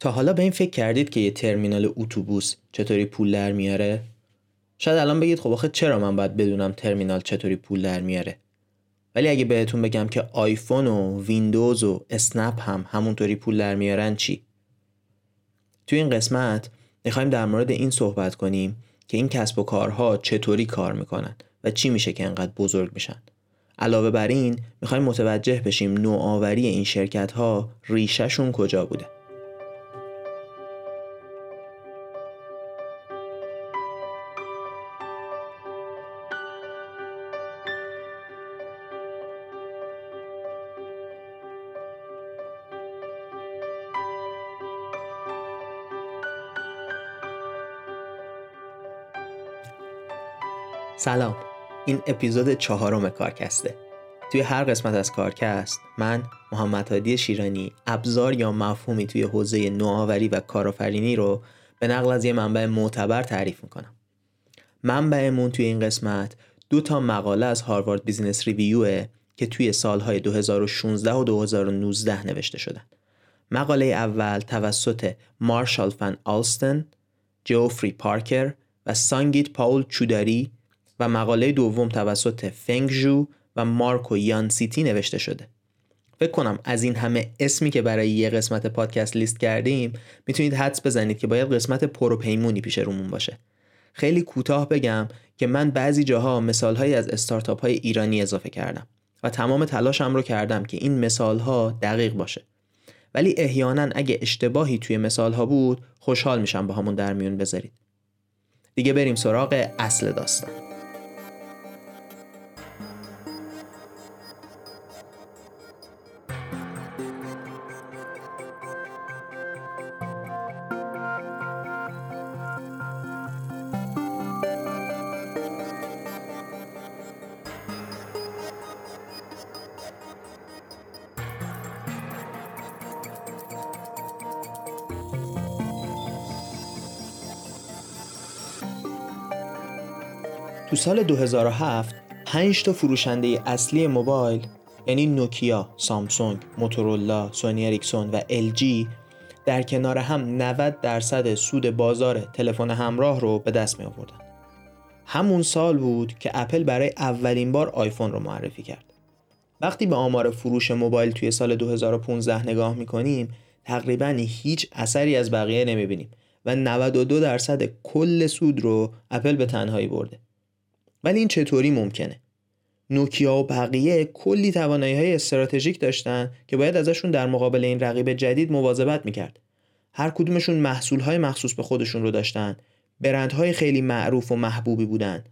تا حالا به این فکر کردید که یه ترمینال اتوبوس چطوری پول در میاره؟ شاید الان بگید خب آخه چرا من باید بدونم ترمینال چطوری پول در میاره؟ ولی اگه بهتون بگم که آیفون و ویندوز و اسنپ هم همونطوری پول در میارن چی؟ توی این قسمت می‌خوایم در مورد این صحبت کنیم که این کسب و کارها چطوری کار می‌کنن و چی میشه که انقدر بزرگ میشن. علاوه بر این می‌خوایم متوجه بشیم نوآوری این شرکت ها ریشهشون کجا بوده. سلام. این اپیزود چهارم کارکسته. توی هر قسمت از کارکست من محمد هادی شیرانی ابزار یا مفهومی توی حوزه نوآوری و کارآفرینی رو به نقل از یه منبع معتبر تعریف می‌کنم. منبعمون توی این قسمت دو تا مقاله از هاروارد بیزینس ریویوه که توی سالهای 2016 و 2019 نوشته شدن. مقاله اول توسط مارشال فن آلستن، جوفری پارکر و سانگیت پاول چوداری و مقاله دوم توسط فنگ و مارکو یان سیتی نوشته شده. فکر کنم از این همه اسمی که برای یه قسمت پادکست لیست کردیم می‌تونید حدس بزنید که باید قسمت پروپیمونی پیش رومون باشه. خیلی کوتاه بگم که من بعضی جاها مثالهایی از استارتاپ های ایرانی اضافه کردم و تمام تلاشم رو کردم که این مثال ها دقیق باشه. ولی احیانا اگه اشتباهی توی مثال ها بود خوشحال میشم با همون در میون بذارید. دیگه بریم سراغ اصل داستان. سال 2007 5 تا فروشنده اصلی موبایل یعنی نوکیا، سامسونگ، موتورولا، سونی اریکسون و LG در کنار هم 90 درصد سود بازار تلفن همراه رو به دست می آوردن. همون سال بود که اپل برای اولین بار آیفون رو معرفی کرد. وقتی به آمار فروش موبایل توی سال 2015 نگاه می‌کنیم تقریبا هیچ اثری از بقیه نمی‌بینیم و 92 درصد کل سود رو اپل به تنهایی برده. ولی این چطوری ممکنه؟ نوکیا و بقیه کلی توانایی های استراتژیک داشتن که باید ازشون در مقابل این رقیب جدید مواظبت می‌کرد. هر کدومشون محصول های مخصوص به خودشون رو داشتن. برندهای خیلی معروف و محبوبی بودن.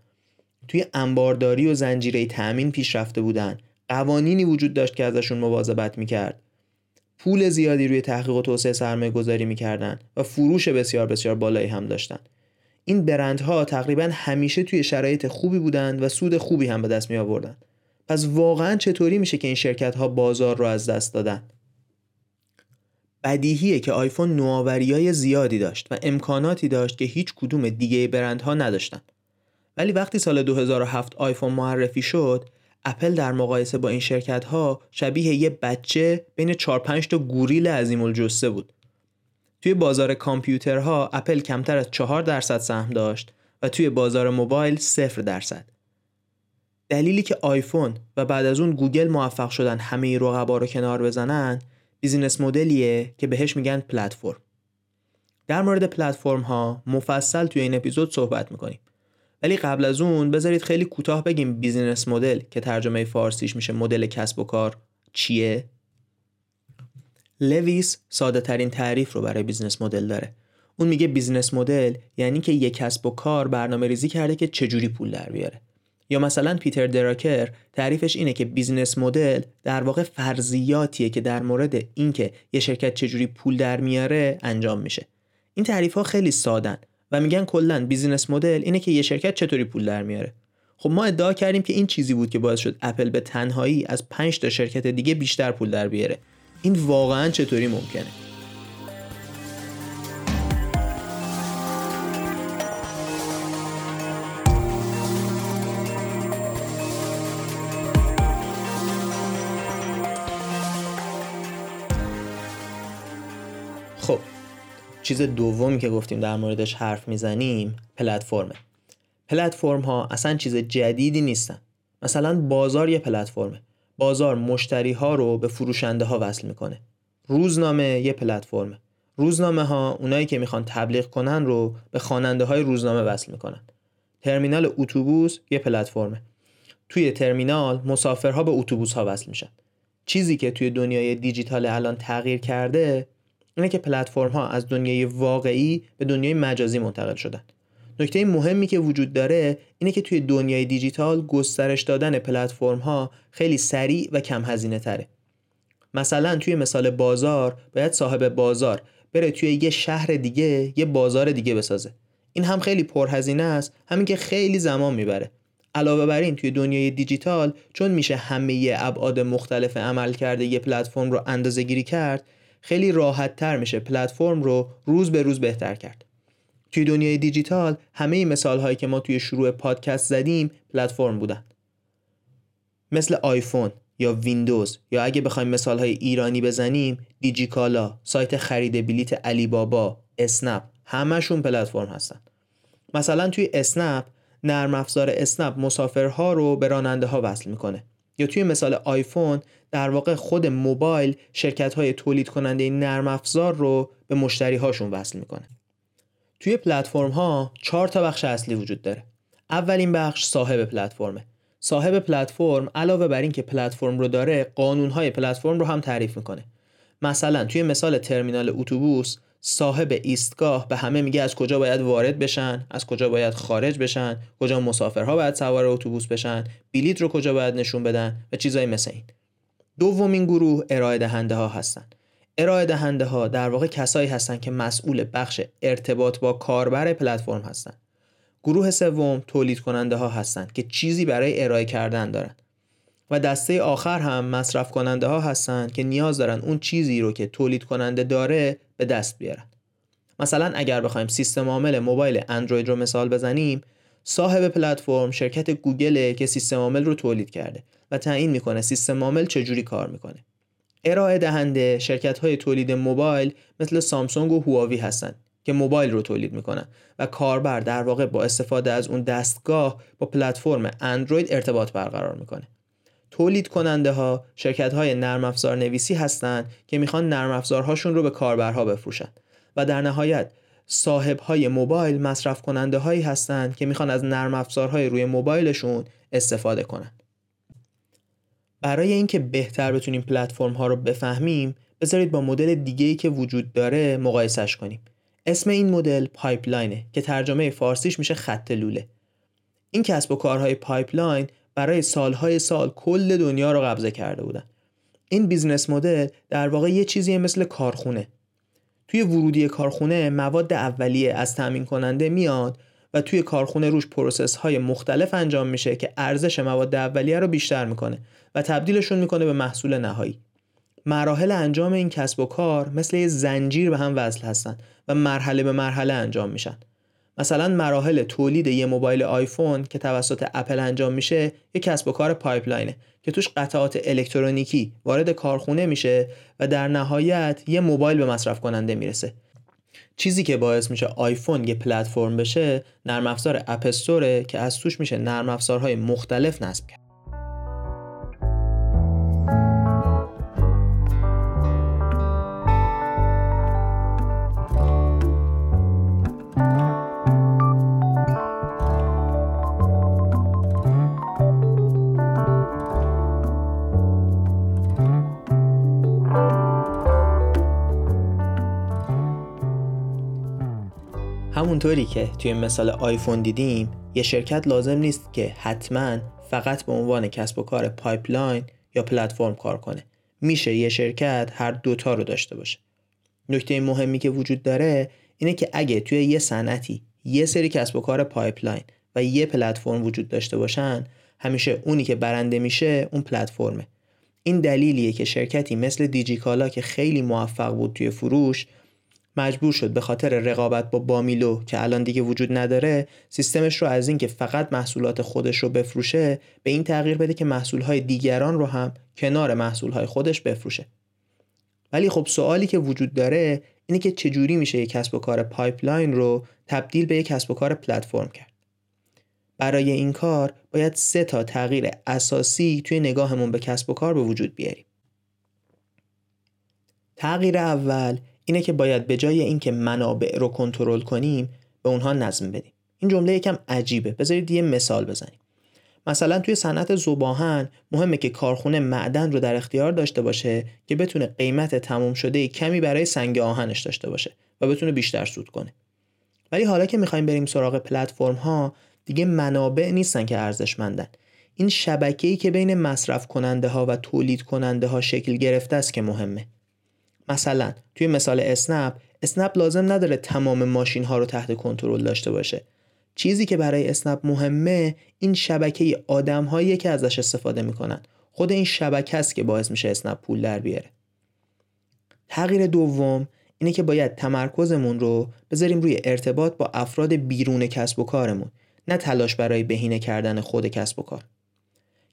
توی انبارداری و زنجیره تأمین پیشرفته بودن. قوانینی وجود داشت که ازشون مواظبت می‌کرد. پول زیادی روی تحقیق و توسعه سرمایه گذاری می‌کردن و فروش بسیار بسیار بالایی هم داشتن. این برندها تقریبا همیشه توی شرایط خوبی بودند و سود خوبی هم به دست می آوردن. پس واقعا چطوری میشه که این شرکت ها بازار رو از دست دادن؟ بدیهیه که آیفون نوآوری های زیادی داشت و امکاناتی داشت که هیچ کدوم دیگه برندها نداشتن. ولی وقتی سال 2007 آیفون معرفی شد، اپل در مقایسه با این شرکت ها شبیه یه بچه بین 4 5 تا گوریل عظیم الجثه بود. توی بازار کامپیوترها اپل کمتر از 4 درصد سهم داشت و توی بازار موبایل 0 درصد. دلیلی که آیفون و بعد از اون گوگل موفق شدن همه رقبا رو کنار بزنن business model یه که بهش میگن پلتفرم. در مورد پلتفرم ها مفصل توی این اپیزود صحبت می‌کنیم. ولی قبل از اون بذارید خیلی کوتاه بگیم business model که ترجمه فارسیش میشه مدل کسب و کار چیه لویس ساده ترین تعریف رو برای business model داره. اون میگه business model یعنی که یک کسب و کار برنامه ریزی کرده که چجوری پول در بیاره. یا مثلا پیتر دراکر تعریفش اینه که business model در واقع فرضیاتیه که در مورد اینکه یه شرکت چجوری پول در میاره انجام میشه. این تعریف ها خیلی سادن و میگن کلا بیزینس مدل اینه که یه شرکت چطوری پول در میاره. خب ما ادعا کردیم که این چیزی بود که باعث شد اپل به تنهایی از 5 تا شرکت دیگه بیشتر پول در بیاره. این واقعا چطوری ممکنه؟ خب چیز دومی که گفتیم در موردش حرف می‌زنیم پلتفرمه. پلتفرم ها اصلا چیز جدیدی نیستن. مثلا بازار یه پلتفرمه. بازار مشتری ها رو به فروشنده ها وصل می‌کنه. روزنامه یه پلتفرمه. روزنامه ها اونایی که می‌خوان تبلیغ کنن رو به خواننده های روزنامه وصل می‌کنن. ترمینال اتوبوس یه پلتفرمه. توی ترمینال مسافرها به اتوبوس ها وصل میشن. چیزی که توی دنیای دیجیتال الان تغییر کرده اینه که پلتفرم ها از دنیای واقعی به دنیای مجازی منتقل شدن. نکته مهمی که وجود داره اینه که توی دنیای دیجیتال گسترش دادن پلتفرم ها خیلی سریع و کم هزینه تره مثلا توی مثال بازار باید صاحب بازار بره توی یه شهر دیگه یه بازار دیگه بسازه. این هم خیلی پرهزینه است همین که خیلی زمان می‌بره. علاوه بر این توی دنیای دیجیتال چون میشه همه ابعاد مختلف عمل کرده یه پلتفرم رو اندازه گیری کرد خیلی راحت تر میشه پلتفرم رو روز به روز بهتر کرد. توی دنیای دیجیتال همه مثال هایی که ما توی شروع پادکست زدیم پلتفرم بودن. مثل آیفون یا ویندوز یا اگه بخوایم مثال های ایرانی بزنیم دیجیکالا سایت خرید بلیت علی بابا اسنپ همشون پلتفرم هستن. مثلا توی اسنپ نرم افزار اسنپ مسافرها رو به راننده ها وصل می‌کنه. یا توی مثال آیفون در واقع خود موبایل شرکت های تولید کننده نرم افزار رو به مشتری هاشون وصل می‌کنه. توی پلتفرم ها چهار تا بخش اصلی وجود داره. اولین بخش صاحب پلتفرمه. صاحب پلتفرم علاوه بر اینکه پلتفرم رو داره قانون های پلتفرم رو هم تعریف می‌کنه. مثلا توی مثال ترمینال اتوبوس صاحب ایستگاه به همه میگه از کجا باید وارد بشن از کجا باید خارج بشن کجا مسافرها باید سوار اتوبوس بشن بلیت رو کجا باید نشون بدن و چیزایی مثل این. دومین گروه ارائه دهنده ها هستن. ارائه دهنده ها در واقع کسایی هستند که مسئول بخش ارتباط با کاربر پلتفرم هستند. گروه سوم تولید کننده ها هستند که چیزی برای ارائه کردن دارند و دسته آخر هم مصرف کننده ها هستند که نیاز دارن اون چیزی رو که تولید کننده داره به دست بیارن. مثلا اگر بخوایم سیستم عامل موبایل اندروید رو مثال بزنیم صاحب پلتفرم شرکت گوگل که سیستم عامل رو تولید کرده و تعیین می‌کنه سیستم عامل چجوری کار می‌کنه. ارائه دهنده شرکت های تولید موبایل مثل سامسونگ و هواوی هستند که موبایل رو تولید می‌کنن و کاربر در واقع با استفاده از اون دستگاه با پلتفرم اندروید ارتباط برقرار می‌کنه. تولید کننده ها شرکت های نرم افزار نویسی هستند که می‌خوان نرم افزارهاشون رو به کاربرها بفروشن و در نهایت صاحب های موبایل مصرف کننده هایی هستند که می‌خوان از نرم افزارهای روی موبایلشون استفاده کنن. برای اینکه بهتر بتونیم پلتفرم ها رو بفهمیم بذارید با مدل دیگه ای که وجود داره مقایسش کنیم. اسم این مدل pipeline ه که ترجمه فارسیش میشه خط لوله. این کسب و کارهای pipeline برای سالهای سال کل دنیا رو قبضه کرده بودن. این business model در واقع یه چیزی مثل کارخونه. توی ورودی کارخونه مواد اولیه از تأمین کننده میاد و توی کارخونه روش process های مختلف انجام میشه که ارزش مواد اولیه رو بیشتر می‌کنه. و تبدیلشون می‌کنه به محصول نهایی. مراحل انجام این کسب و کار مثل یه زنجیر به هم وصل هستن و مرحله به مرحله انجام میشن. مثلا مراحل تولید یه موبایل آیفون که توسط اپل انجام میشه یه کسب و کار pipeline ه که توش قطعات الکترونیکی وارد کارخونه میشه و در نهایت یه موبایل به مصرف کننده می‌رسه. چیزی که باعث میشه آیفون یه پلتفرم بشه نرم افزار اپستوره که از توش میشه نرم افزارهای مختلف نصب کرد. همونطوری که توی مثال آیفون دیدیم یه شرکت لازم نیست که حتما فقط به عنوان کسب و کار pipeline یا پلتفرم کار کنه. میشه یه شرکت هر دوتا رو داشته باشه. نکته مهمی که وجود داره اینه که اگه توی یه صنعتی یه سری کسب و کار pipeline و یه پلتفرم وجود داشته باشن همیشه اونی که برنده میشه اون پلتفرمه. این دلیلیه که شرکتی مثل دیجیکالا که خیلی موفق بود توی فروش مجبور شد به خاطر رقابت با بامیلو که الان دیگه وجود نداره سیستمش رو از اینکه فقط محصولات خودش رو بفروشه به این تغییر بده که محصولهای دیگران رو هم کنار محصولهای خودش بفروشه. ولی خب سوالی که وجود داره اینه که چجوری میشه یک کسب و کار pipeline رو تبدیل به یک کسب و کار پلتفرم کرد؟ برای این کار باید سه تا تغییر اساسی توی نگاهمون به کسب و کار به وجود بیاریم. تغییر اول اینه که باید به جای اینکه منابع رو کنترل کنیم به اونها نظم بدیم. این جمله یکم عجیبه. بذارید یه مثال بزنیم. مثلا توی صنعت زباهن مهمه که کارخونه معدن رو در اختیار داشته باشه که بتونه قیمت تموم شده کمی برای سنگ آهنش داشته باشه و بتونه بیشتر سود کنه. ولی حالا که می‌خوایم بریم سراغ پلتفرم ها دیگه منابع نیستن که ارزشمندن. این شبکه‌ای که بین مصرف کننده ها و تولید کننده ها شکل گرفته است که مهمه. مثلا توی مثال اسنپ اسنپ لازم نداره تمام ماشین ها رو تحت کنترل داشته باشه. چیزی که برای اسنپ مهمه این شبکه آدم هایی که ازش استفاده می‌کنن. خود این شبکه است که باعث میشه اسنپ پول در بیاره. تغییر دوم اینه که باید تمرکزمون رو بذاریم روی ارتباط با افراد بیرون کسب و کارمون نه تلاش برای بهینه کردن خود کسب و کار.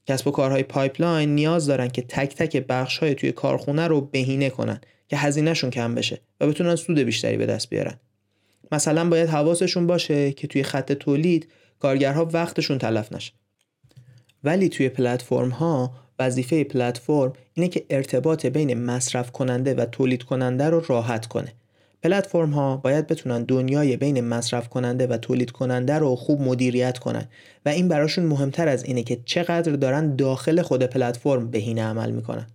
کسب و کارهای pipeline نیاز دارن که تک تک بخش های توی کارخونه رو بهینه کنن. که هزینهشون کم بشه و بتونن سود بیشتری به دست بیارن. مثلا باید حواسشون باشه که توی خط تولید کارگرها وقتشون تلف نشه. ولی توی پلتفرم ها وظیفه پلتفرم اینه که ارتباط بین مصرف کننده و تولید کننده رو راحت کنه. پلتفرم ها باید بتونن دنیای بین مصرف کننده و تولید کننده رو خوب مدیریت کنن و این براشون مهمتر از اینه که چقدر دارن داخل خود پلتفرم بهینه عمل می‌کنن.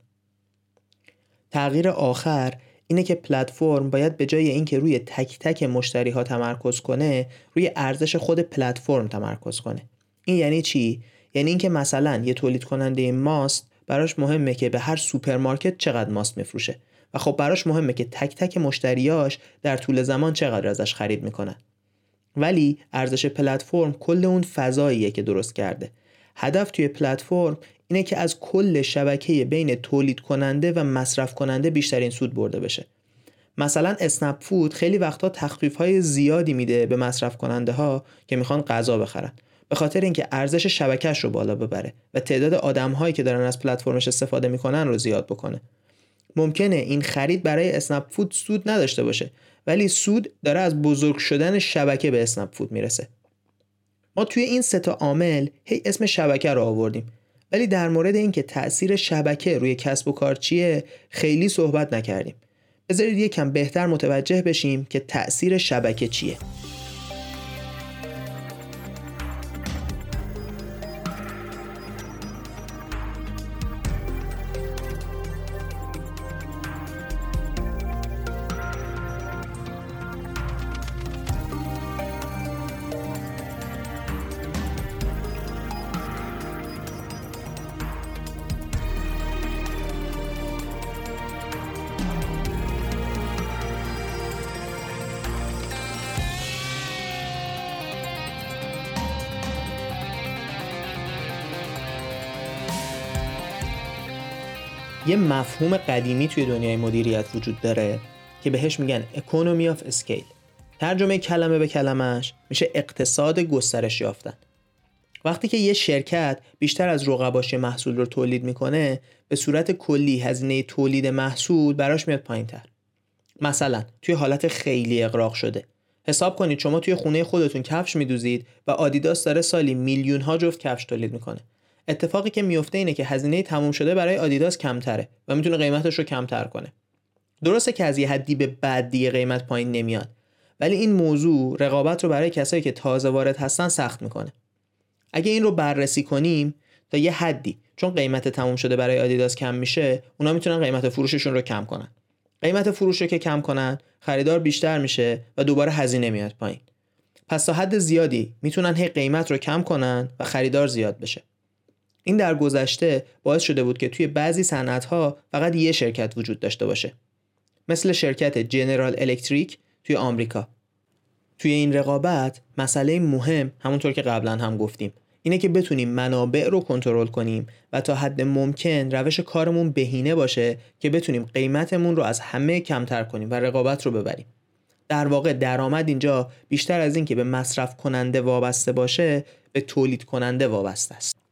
تغییر آخر اینه که پلتفرم باید به جای اینکه روی تک تک مشتری ها تمرکز کنه روی ارزش خود پلتفرم تمرکز کنه. این یعنی چی؟ یعنی اینکه مثلا یه تولید کننده ماست براش مهمه که به هر سوپرمارکت چقدر ماست میفروشه و خب براش مهمه که تک تک مشتریاش در طول زمان چقدر ازش خرید می‌کنن ولی ارزش پلتفرم کل اون فضاییه که درست کرده. هدف توی پلتفرم اینه که از کل شبکه بین تولید کننده و مصرف کننده بیشترین سود برده بشه. مثلا اسنپ فود خیلی وقتا تخفیف های زیادی میده به مصرف کننده ها که می‌خوان غذا بخرن. به خاطر اینکه ارزش شبکهش رو بالا ببره و تعداد آدم هایی که دارن از پلتفرمش استفاده می‌کنن رو زیاد بکنه. ممکنه این خرید برای اسنپ فود سود نداشته باشه ولی سود داره از بزرگ شدن شبکه به اسنپ فود می‌رسه. ما توی این سه تا عامل هی اسم شبکه رو آوردیم. ولی در مورد اینکه تاثیر شبکه روی کسب و کار چیه خیلی صحبت نکردیم. بذارید یکم بهتر متوجه بشیم که تاثیر شبکه چیه. یه مفهوم قدیمی توی دنیای مدیریت وجود داره که بهش میگن economy of scale ترجمه کلمه به کلمش میشه اقتصاد گسترش یافتن. وقتی که یه شرکت بیشتر از رقباش محصول رو تولید می‌کنه به صورت کلی هزینه تولید محصول براش میاد پایین تر مثلا توی حالت خیلی اغراق شده. حساب کنید شما توی خونه خودتون کفش میدوزید و آدیداس داره سالی میلیون ها جفت کفش تولید می‌کنه. اتفاقی که میفته اینه که هزینه تموم شده برای آدیداس کمتره و می‌تونه قیمتش رو کمتر کنه. درسته که از یه حدی به بعد دیگه قیمت پایین نمیاد ولی این موضوع رقابت رو برای کسایی که تازه وارد هستن سخت می‌کنه. اگه این رو بررسی کنیم تا یه حدی چون قیمت تموم شده برای آدیداس کم میشه اونا می‌تونن قیمت فروششون رو کم کنن. قیمت فروش رو که کم کنن خریدار بیشتر میشه و دوباره هزینه میاد پایین. پس تا حد زیادی می‌تونن هی قیمت رو کم کنن و خریدار زیاد بشه. این در گذشته باعث شده بود که توی بعضی صنعت‌ها فقط یه شرکت وجود داشته باشه. مثل شرکت جنرال الکتریک توی آمریکا. توی این رقابت مسئله مهم همونطور که قبلا هم گفتیم. اینه که بتونیم منابع رو کنترل کنیم و تا حد ممکن روش کارمون بهینه باشه که بتونیم قیمتمون رو از همه کمتر کنیم و رقابت رو ببریم. در واقع درآمد اینجا بیشتر از اینکه به مصرف کننده وابسته باشه به تولید کننده وابسته است.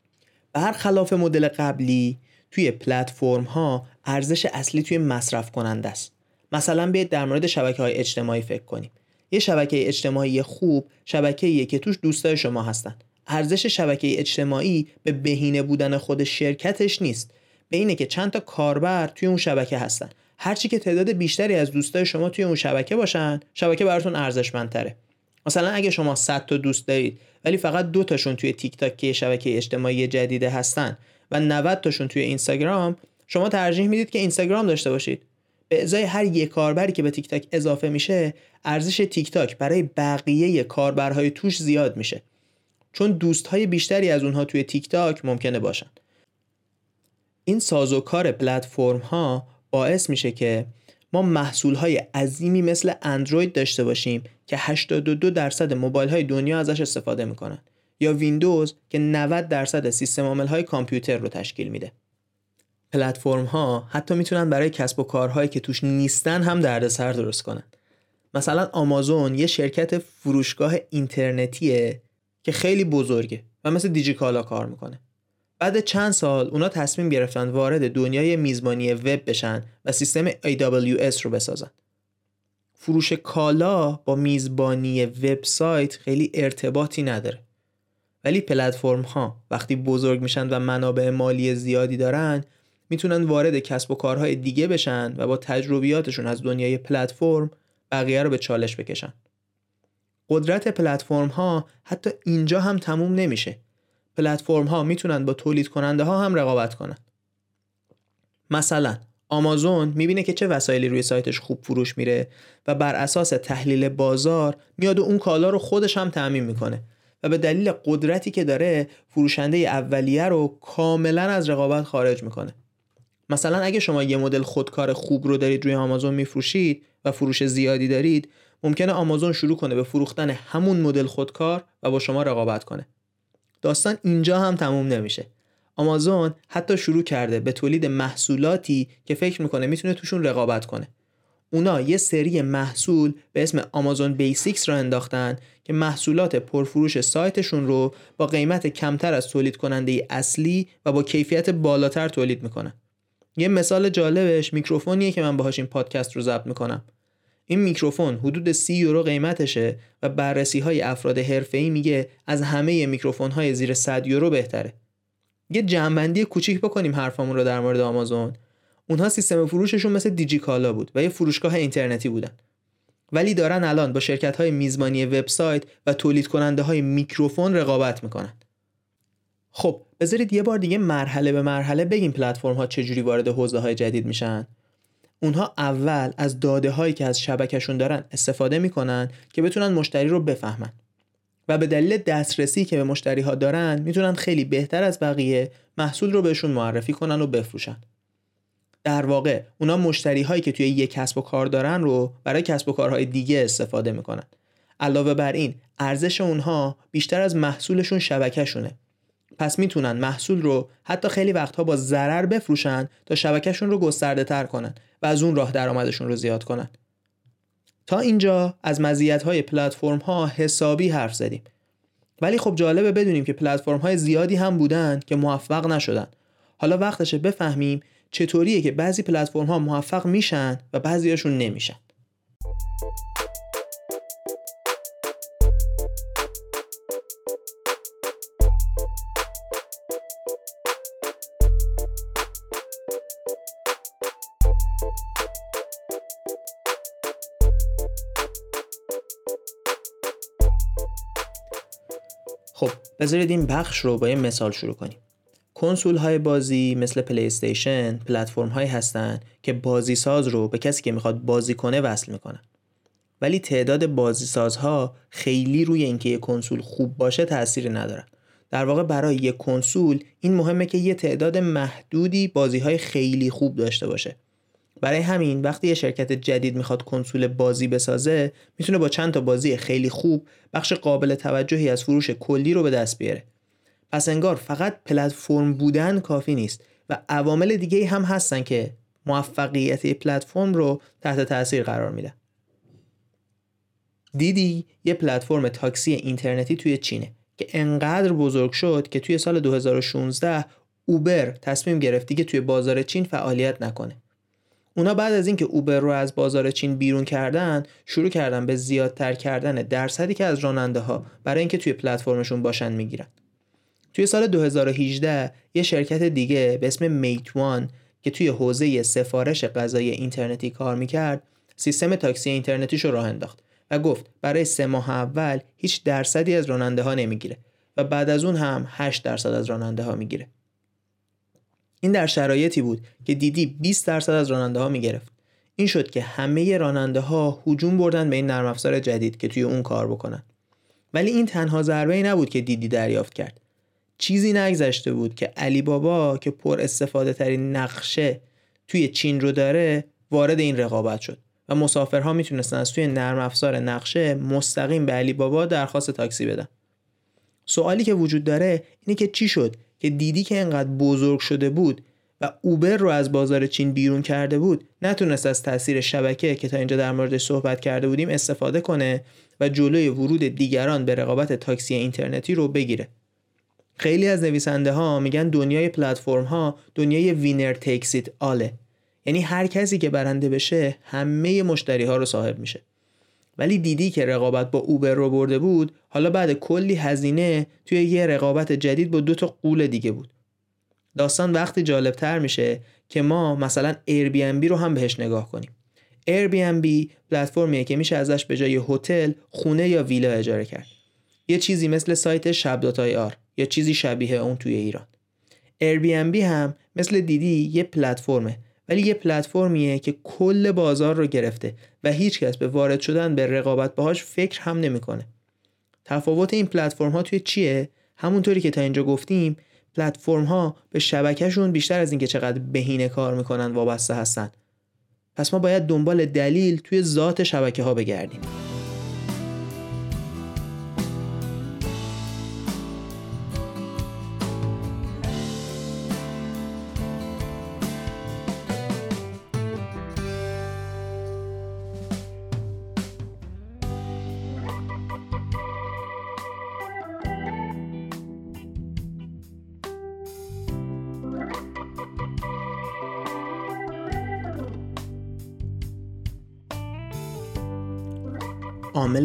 برخلاف مدل قبلی توی پلتفرم ها ارزش اصلی توی مصرف کننده است. مثلا بیاید در مورد شبکه های اجتماعی فکر کنیم. یه شبکه اجتماعی خوب شبکه‌ایه که توش دوستای شما هستن. ارزش شبکه اجتماعی به بهینه بودن خود شرکتش نیست. به اینه که چند تا کاربر توی اون شبکه هستن. هرچی که تعداد بیشتری از دوستای شما توی اون شبکه باشن شبکه براتون ارزشمندتره. مثلا اگه شما 100 تا دوست دارید ولی فقط دو تاشون توی تیک تاک که شبکه اجتماعی جدیده هستن و 90 تاشون توی اینستاگرام شما ترجیح می‌دید که اینستاگرام داشته باشید. به ازای هر یک کاربری که به تیک تاک اضافه میشه ارزش تیک تاک برای بقیه کاربرهای توش زیاد میشه. چون دوستهای بیشتری از اونها توی تیک تاک ممکنه باشن. این سازوکار پلتفرم ها باعث میشه که ما محصول های عظیمی مثل اندروید داشته باشیم که 82 درصد موبایل های دنیا ازش استفاده می‌کنن یا ویندوز که 90 درصد سیستم عامل های کامپیوتر رو تشکیل میده. پلتفرم ها حتی می‌تونن برای کسب و کارهایی که توش نیستن هم دردسر درست کنن. مثلا آمازون یه شرکت فروشگاه اینترنتیه که خیلی بزرگه و مثل دیجیکالا کار می‌کنه. بعد چند سال اونا تصمیم گرفتن وارد دنیای میزبانی وب بشن و سیستم AWS رو بسازن فروش کالا با میزبانی وبسایت خیلی ارتباطی نداره ولی پلتفرم ها وقتی بزرگ میشن و منابع مالی زیادی دارن می‌تونن وارد کسب و کارهای دیگه بشن و با تجربیاتشون از دنیای پلتفرم بقیه رو به چالش بکشن. قدرت پلتفرم ها حتی اینجا هم تموم نمیشه. پلتفرم ها می‌تونن با تولید کننده ها هم رقابت کنن. مثلا آمازون می‌بینه که چه وسایلی روی سایتش خوب فروش میره و بر اساس تحلیل بازار میاد و اون کالا رو خودش هم تعمین می‌کنه و به دلیل قدرتی که داره فروشنده اولیه رو کاملا از رقابت خارج می‌کنه. مثلا اگه شما یه مدل خودکار خوب رو دارید روی آمازون میفروشید و فروش زیادی دارید ممکنه آمازون شروع کنه به فروختن همون مدل خودکار و با شما رقابت کنه داستان اینجا هم تموم نمیشه. آمازون حتی شروع کرده به تولید محصولاتی که فکر می‌کنه می‌تونه توشون رقابت کنه. اونا یه سری محصول به اسم Amazon Basics راه انداختن که محصولات پرفروش سایتشون رو با قیمت کمتر از تولید کننده اصلی و با کیفیت بالاتر تولید می‌کنن. یه مثال جالبش میکروفونیه که من باهاش این پادکست رو ضبط می‌کنم. این میکروفون حدود 30 یورو قیمتشه و بررسی های افراد حرفه‌ای میگه از همه میکروفون های زیر 100 یورو بهتره. یه جنبندی کوچیک بکنیم حرفامون رو در مورد آمازون. اونها سیستم فروششون مثل دیجیکالا بود و یه فروشگاه اینترنتی بودن. ولی دارن الان با شرکت های میزبانی وبسایت و تولید کننده های میکروفون رقابت می‌کنن. خب بذارید یه بار دیگه مرحله به مرحله بگیم پلتفرم ها چجوری وارد حوزه های جدید میشن. اونها اول از داده هایی که از شبکهشون دارن استفاده می‌کنن که بتونن مشتری رو بفهمن. و به دلیل دسترسی که به مشتری ها دارن می‌تونن خیلی بهتر از بقیه محصول رو بهشون معرفی کنن و بفروشن. در واقع اونا مشتری هایی که توی یک کسب و کار دارن رو برای کسب و کارهای دیگه استفاده می‌کنن. علاوه بر این ارزش اونها بیشتر از محصولشون شبکهشونه. پس می‌تونن محصول رو حتی خیلی وقتها با ضرر بفروشن تا شبکهشون رو گسترده تر کنن. و از اون راه درآمدشون رو زیاد کنن. تا اینجا از مزیت های پلتفرم ها حسابی حرف زدیم. ولی خب جالبه بدونیم که پلتفرم های زیادی هم بودن که موفق نشدن. حالا وقتشه بفهمیم چطوریه که بعضی پلتفرم ها موفق میشن و بعضیاشون نمیشن. بذارید این بخش رو با یه مثال شروع کنیم. کنسول های بازی مثل پلی استیشن پلتفرم هایی هستن که بازی ساز رو به کسی که می‌خواد بازی کنه وصل می‌کنن. ولی تعداد بازی سازها خیلی روی اینکه یه کنسول خوب باشه تأثیری ندارن. در واقع برای یک کنسول این مهمه که یه تعداد محدودی بازی های خیلی خوب داشته باشه. برای همین وقتی یه شرکت جدید می‌خواد کنسول بازی بسازه می‌تونه با چند تا بازی خیلی خوب بخش قابل توجهی از فروش کلی رو به دست بیاره. پس انگار فقط پلتفرم بودن کافی نیست و عوامل دیگه هم هستن که موفقیت پلتفرم رو تحت تاثیر قرار میده. دیدی یه پلتفرم تاکسی اینترنتی توی چینه که انقدر بزرگ شد که توی سال 2016 اوبر تصمیم گرفت دیگه توی بازار چین فعالیت نکنه. اونا بعد از اینکه اوبر رو از بازار چین بیرون کردن شروع کردن به زیادتر کردن درصدی که از راننده ها برای اینکه توی پلتفرمشون باشن می‌گیرن. توی سال 2018 یه شرکت دیگه به اسم می‌توان که توی حوزه سفارش غذای اینترنتی کار می‌کرد سیستم تاکسی اینترنتیش رو راه انداخت و گفت برای سه ماه اول هیچ درصدی از راننده ها نمی‌گیره و بعد از اون هم 8 درصد از راننده ها می‌گیره. این در شرایطی بود که دیدی 20 درصد از راننده ها می‌گرفت. این شد که همه راننده ها هجوم بردن به این نرم افزار جدید که توی اون کار بکنن. ولی این تنها ضربه ای نبود که دیدی دریافت کرد. چیزی نگذشته بود که علی بابا که پر استفاده ترین نقشه توی چین رو داره وارد این رقابت شد و مسافرها می‌تونستن از توی نرم افزار نقشه مستقیم به علی بابا درخواست تاکسی بدن. سوالی که وجود داره اینه که چی شد که دیدی که انقدر بزرگ شده بود و اوبر رو از بازار چین بیرون کرده بود نتونست از تاثیر شبکه که تا اینجا در موردش صحبت کرده بودیم استفاده کنه و جلوی ورود دیگران به رقابت تاکسی اینترنتی رو بگیره. خیلی از نویسنده ها میگن دنیای پلتفرم ها دنیای وینر تکسیت آله. یعنی هر کسی که برنده بشه همه مشتری ها رو صاحب میشه. ولی دیدی که رقابت با اوبر رو برده بود؟ حالا بعد کلی هزینه توی یه رقابت جدید با دو تا قول دیگه بود. داستان وقتی جالب تر میشه که ما مثلا Airbnb رو هم بهش نگاه کنیم. Airbnb پلتفرمیه که میشه ازش به جای هتل خونه یا ویلا اجاره کرد. یه چیزی مثل سایت شب آر یا چیزی شبیه اون توی ایران. Airbnb هم مثل دیدی یه پلتفرمه. ولی یه پلتفرمیه که کل بازار رو گرفته و هیچکس به وارد شدن به رقابت باهاش فکر هم نمی‌کنه. تفاوت این پلتفرم ها توی چیه؟ همونطوری که تا اینجا گفتیم پلتفرم ها به شبکهشون بیشتر از اینکه چقدر بهینه کار می‌کنن وابسته هستن. پس ما باید دنبال دلیل توی ذات شبکه ها بگردیم.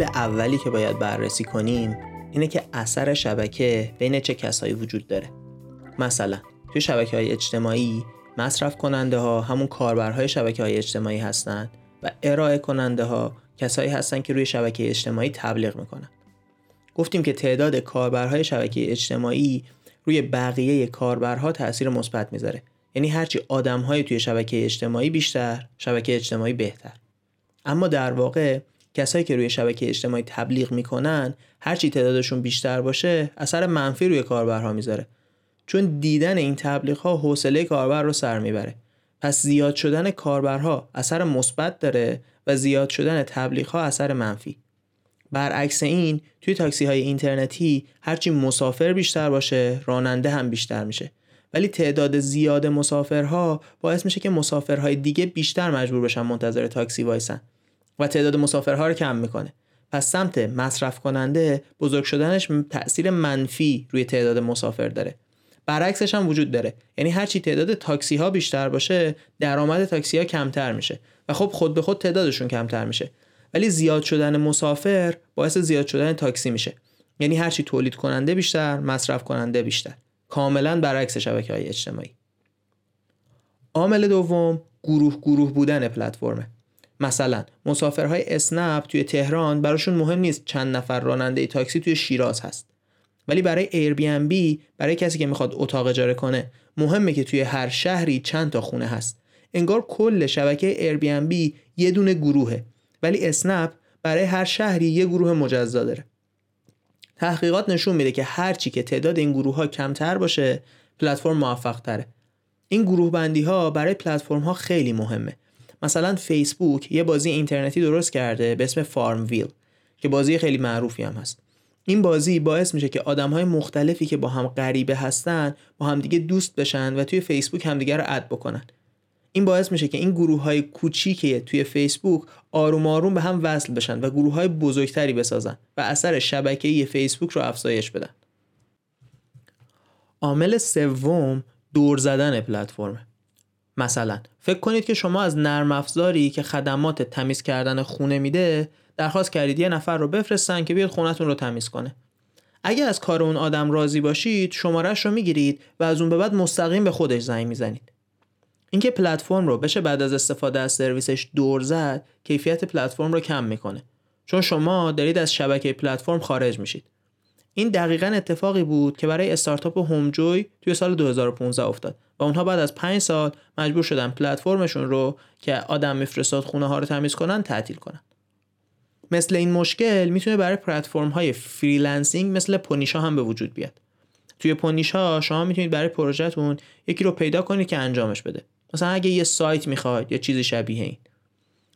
عامل اولی که باید بررسی کنیم اینه که اثر شبکه بین چه کسایی وجود داره. مثلا توی شبکه های اجتماعی مصرف کننده ها همون کاربرهای شبکه های اجتماعی هستند و ارائه کننده ها کسایی هستن که روی شبکه اجتماعی تبلیغ می‌کنن. گفتیم که تعداد کاربرهای شبکه اجتماعی روی بقیه کاربرها تاثیر مثبت می‌ذاره. یعنی هرچی آدمهای توی شبکه اجتماعی بیشتر شبکه اجتماعی بهتر. اما در واقع کسایی که روی شبکه اجتماعی تبلیغ می‌کنن هرچی تعدادشون بیشتر باشه اثر منفی روی کاربرها می‌ذاره. چون دیدن این تبلیغ ها حوصله کاربر رو سر می‌بره. پس زیاد شدن کاربرها اثر مثبت داره و زیاد شدن تبلیغ ها اثر منفی. برعکس این توی تاکسی های اینترنتی هرچی مسافر بیشتر باشه راننده هم بیشتر میشه. ولی تعداد زیاد مسافرها باعث میشه که مسافرهای دیگه بیشتر مجبور بشن منتظر تاکسی وایسن. و تعداد مسافرها رو کم می‌کنه. پس سمت مصرف کننده بزرگ شدنش تاثیر منفی روی تعداد مسافر داره. برعکسش هم وجود داره. یعنی هرچی تعداد تاکسی ها بیشتر باشه درآمد تاکسی ها کمتر میشه و خب خود به خود تعدادشون کمتر میشه. ولی زیاد شدن مسافر باعث زیاد شدن تاکسی میشه. یعنی هرچی تولید کننده بیشتر مصرف کننده بیشتر. کاملا برعکس شبکه های اجتماعی. عامل دوم گروه گروه بودن پلتفرمه. مثلا مسافرهای اسنپ توی تهران براشون مهم نیست چند نفر راننده تاکسی توی شیراز هست. ولی برای Airbnb برای کسی که می‌خواد اتاق اجاره کنه مهمه که توی هر شهری چند تا خونه هست. انگار کل شبکه Airbnb یه دونه گروهه. ولی اسنپ برای هر شهری یه گروه مجزا داره. تحقیقات نشون میده که هرچی که تعداد این گروه ها کمتر باشه پلتفرم موفق تره این گروه بندی ها برای پلتفرم ها خیلی مهمه. مثلا فیسبوک یه بازی اینترنتی درست کرده به اسم فارم ویل که بازی خیلی معروفی هم هست. این بازی باعث میشه که آدم های مختلفی که با هم غریبه هستن با همدیگه دوست بشن و توی فیسبوک همدیگه رو اد بکنن. این باعث میشه که این گروه های کوچیک توی فیسبوک آروم آروم به هم وصل بشن و گروه های بزرگتری بسازن و اثر شبکه‌ای فیسبوک رو افزایش بدن. عامل سوم دور زدن پلتفرم مثلا فکر کنید که شما از نرم افزاری که خدمات تمیز کردن خونه میده درخواست کردید یه نفر رو بفرستن که بیاد خونتون رو تمیز کنه. اگر از کار اون آدم راضی باشید شمارش رو می‌گیرید و از اون به بعد مستقیم به خودش زنگ می‌زنید. اینکه پلتفرم رو بشه بعد از استفاده از سرویسش دور زد کیفیت پلتفرم رو کم می‌کنه. چون شما دارید از شبکه پلتفرم خارج میشید. این دقیقا اتفاقی بود که برای استارتاپ Homejoy توی سال 2015 افتاد و اونها بعد از 5 سال مجبور شدن پلتفرمشون رو که آدم میفرستاد خونه ها رو تمیز کنن تعطیل کنن. مثل این مشکل می‌تونه برای پلتفرم های freelancing مثل پونیشا هم به وجود بیاد. توی پونیشا شما می‌تونید برای پروژهتون یکی رو پیدا کنید که انجامش بده. مثلا اگه یه سایت می‌خواید یا چیزی شبیه این.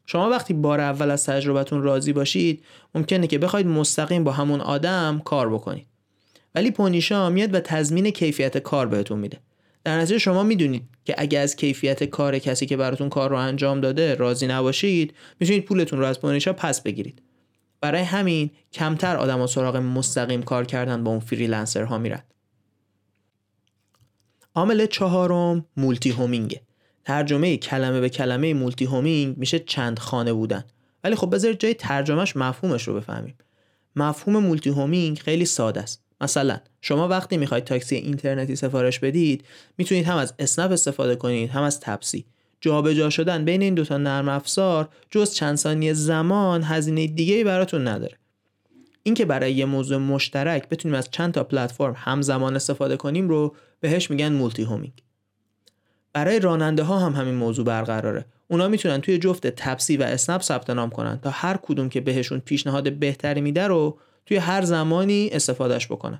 شما وقتی بار اول از تجربتون راضی باشید ممکنه که بخواید مستقیم با همون آدم کار بکنید. ولی پونیشا میاد و تضمین کیفیت کار بهتون میده. در نتیجه شما می‌دونید که اگه از کیفیت کار کسی که براتون کار رو انجام داده راضی نباشید می‌تونید پولتون رو از پونیشا پس بگیرید. برای همین کمتر آدم سراغ مستقیم کار کردن با اون freelancer ها میرن. عامل چهارم multi-homing ه ترجمه کلمه به کلمه multi-homing میشه چند خانه بودن. ولی خب بذارید جای ترجمهش مفهومش رو بفهمیم. مفهوم multi-homing خیلی ساده است. مثلا شما وقتی می‌خواید تاکسی اینترنتی سفارش بدید می‌تونید هم از اسنپ استفاده کنید هم از تپسی. جابجا شدن بین این دوتا نرم افزار جز چند ثانیه زمان هزینه دیگه براتون نداره. اینکه برای یه موضوع مشترک بتونیم از چند تا پلتفرم همزمان استفاده کنیم رو بهش میگن multi-homing برای راننده ها هم همین موضوع برقراره. اونا می‌تونن توی جفت تپسی و اسنپ ثبت نام کنن تا هر کدوم که بهشون پیشنهاد بهتری میده رو توی هر زمانی استفادهش بکنن.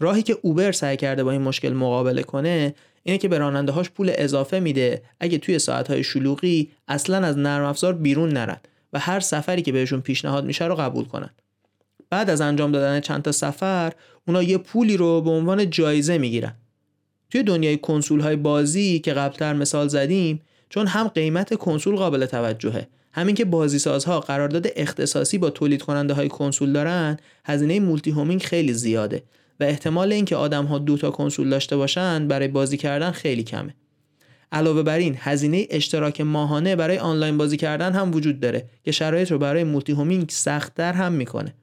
راهی که اوبر سعی کرده با این مشکل مقابله کنه اینه که به راننده هاش پول اضافه میده اگه توی ساعت های شلوغی اصلا از نرم افزار بیرون نرن و هر سفری که بهشون پیشنهاد میشه رو قبول کنن. بعد از انجام دادن چند تا سفر اونا یه پولی رو به عنوان جایزه می‌گیرن. توی دنیای کنسول های بازی که قبلتر مثال زدیم چون هم قیمت کنسول قابل توجهه. همین که بازی سازها قرارداد اختصاصی با تولید کننده های کنسول دارن هزینه multi-homing خیلی زیاده و احتمال اینکه آدم ها دو تا کنسول داشته باشن برای بازی کردن خیلی کمه. علاوه بر این هزینه اشتراک ماهانه برای آنلاین بازی کردن هم وجود داره که شرایط رو برای multi-homing سختتر هم می‌کنه.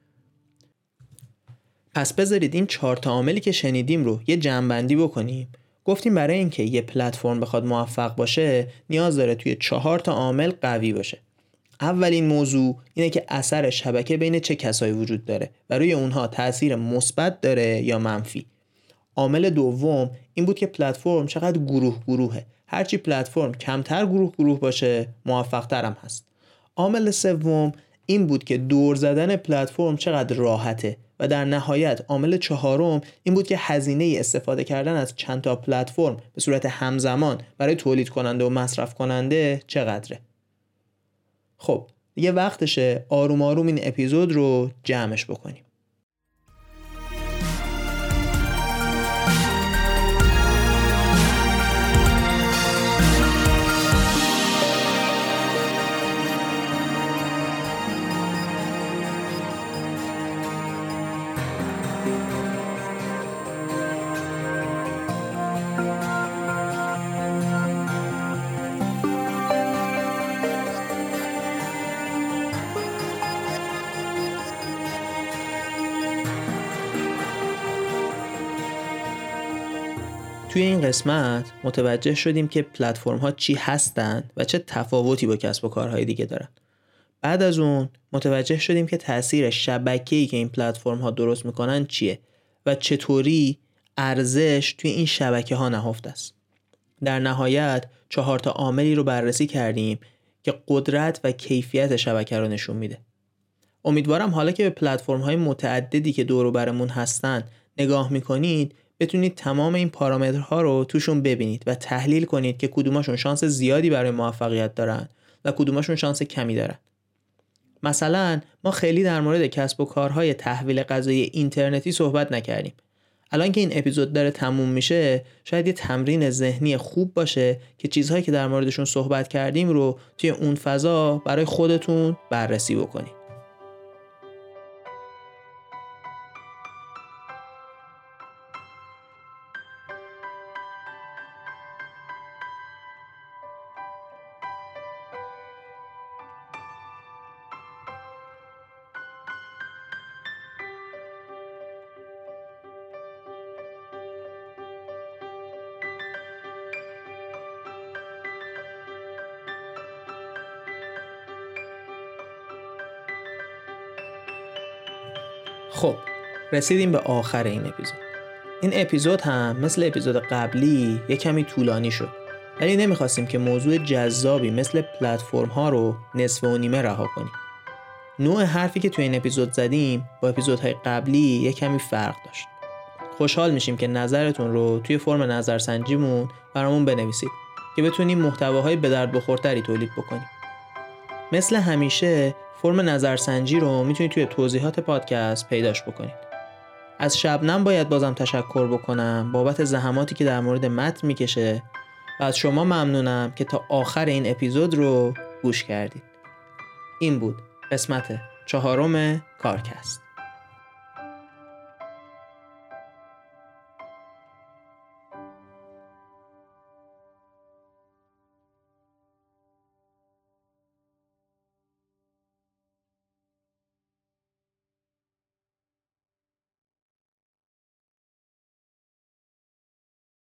پس بذارید این چهار تا عاملی که شنیدیم رو یه جمعبندی بکنیم. گفتیم برای اینکه یه پلتفرم بخواد موفق باشه نیاز داره توی چهار تا عامل قوی باشه. اولین موضوع اینه که اثر شبکه بین چه کسایی وجود داره و روی اونها تاثیر مثبت داره یا منفی. عامل دوم این بود که پلتفرم چقدر گروه گروهه. هرچی پلتفرم کمتر گروه گروه باشه موفق هم هست. عامل سوم این بود که دور زدن پلتفرم چقدر راحته. و در نهایت عامل چهارم این بود که هزینه استفاده کردن از چند تا پلتفرم به صورت همزمان برای تولید کننده و مصرف کننده چقدره. خب دیگه وقتشه آروم آروم این اپیزود رو جمعش بکنیم. توی این قسمت متوجه شدیم که پلتفرم ها چی هستند و چه تفاوتی با کسب و کارهای دیگه دارن. بعد از اون متوجه شدیم که تاثیر شبکه‌ای که این پلتفرم ها درست می‌کنن چیه و چطوری ارزش توی این شبکه ها نهفته است. در نهایت چهار تا عاملی رو بررسی کردیم که قدرت و کیفیت شبکه رو نشون میده. امیدوارم حالا که به پلتفرم های متعددی که دور برمون هستن نگاه می‌کنید بتونید تمام این پارامترها رو توشون ببینید و تحلیل کنید که کدوماشون شانس زیادی برای موفقیت دارن و کدوماشون شانس کمی دارن. مثلا ما خیلی در مورد کسب و کارهای تحویل غذای اینترنتی صحبت نکردیم. الان که این اپیزود داره تموم میشه شاید یه تمرین ذهنی خوب باشه که چیزهایی که در موردشون صحبت کردیم رو توی اون فضا برای خودتون بررسی بکنید. رسیدیم به آخر این اپیزود. این اپیزود هم مثل اپیزود قبلی یه کمی طولانی شد. ولی نمی‌خواستیم که موضوع جذابی مثل پلتفرم ها رو نصف و نیمه رها کنیم. نوع حرفی که توی این اپیزود زدیم با اپیزودهای قبلی یه کمی فرق داشت. خوشحال میشیم که نظرتون رو توی فرم نظرسنجیمون برامون بنویسید که بتونیم محتواهای به درد بخورتری تولید بکنیم. مثل همیشه فرم نظرسنجی رو می‌تونید توی توضیحات پادکست پیداش بکنید. از شبنم باید بازم تشکر بکنم بابت زحماتی که در مورد متن می‌کشه و از شما ممنونم که تا آخر این اپیزود رو گوش کردید. این بود قسمت چهارم کارکست.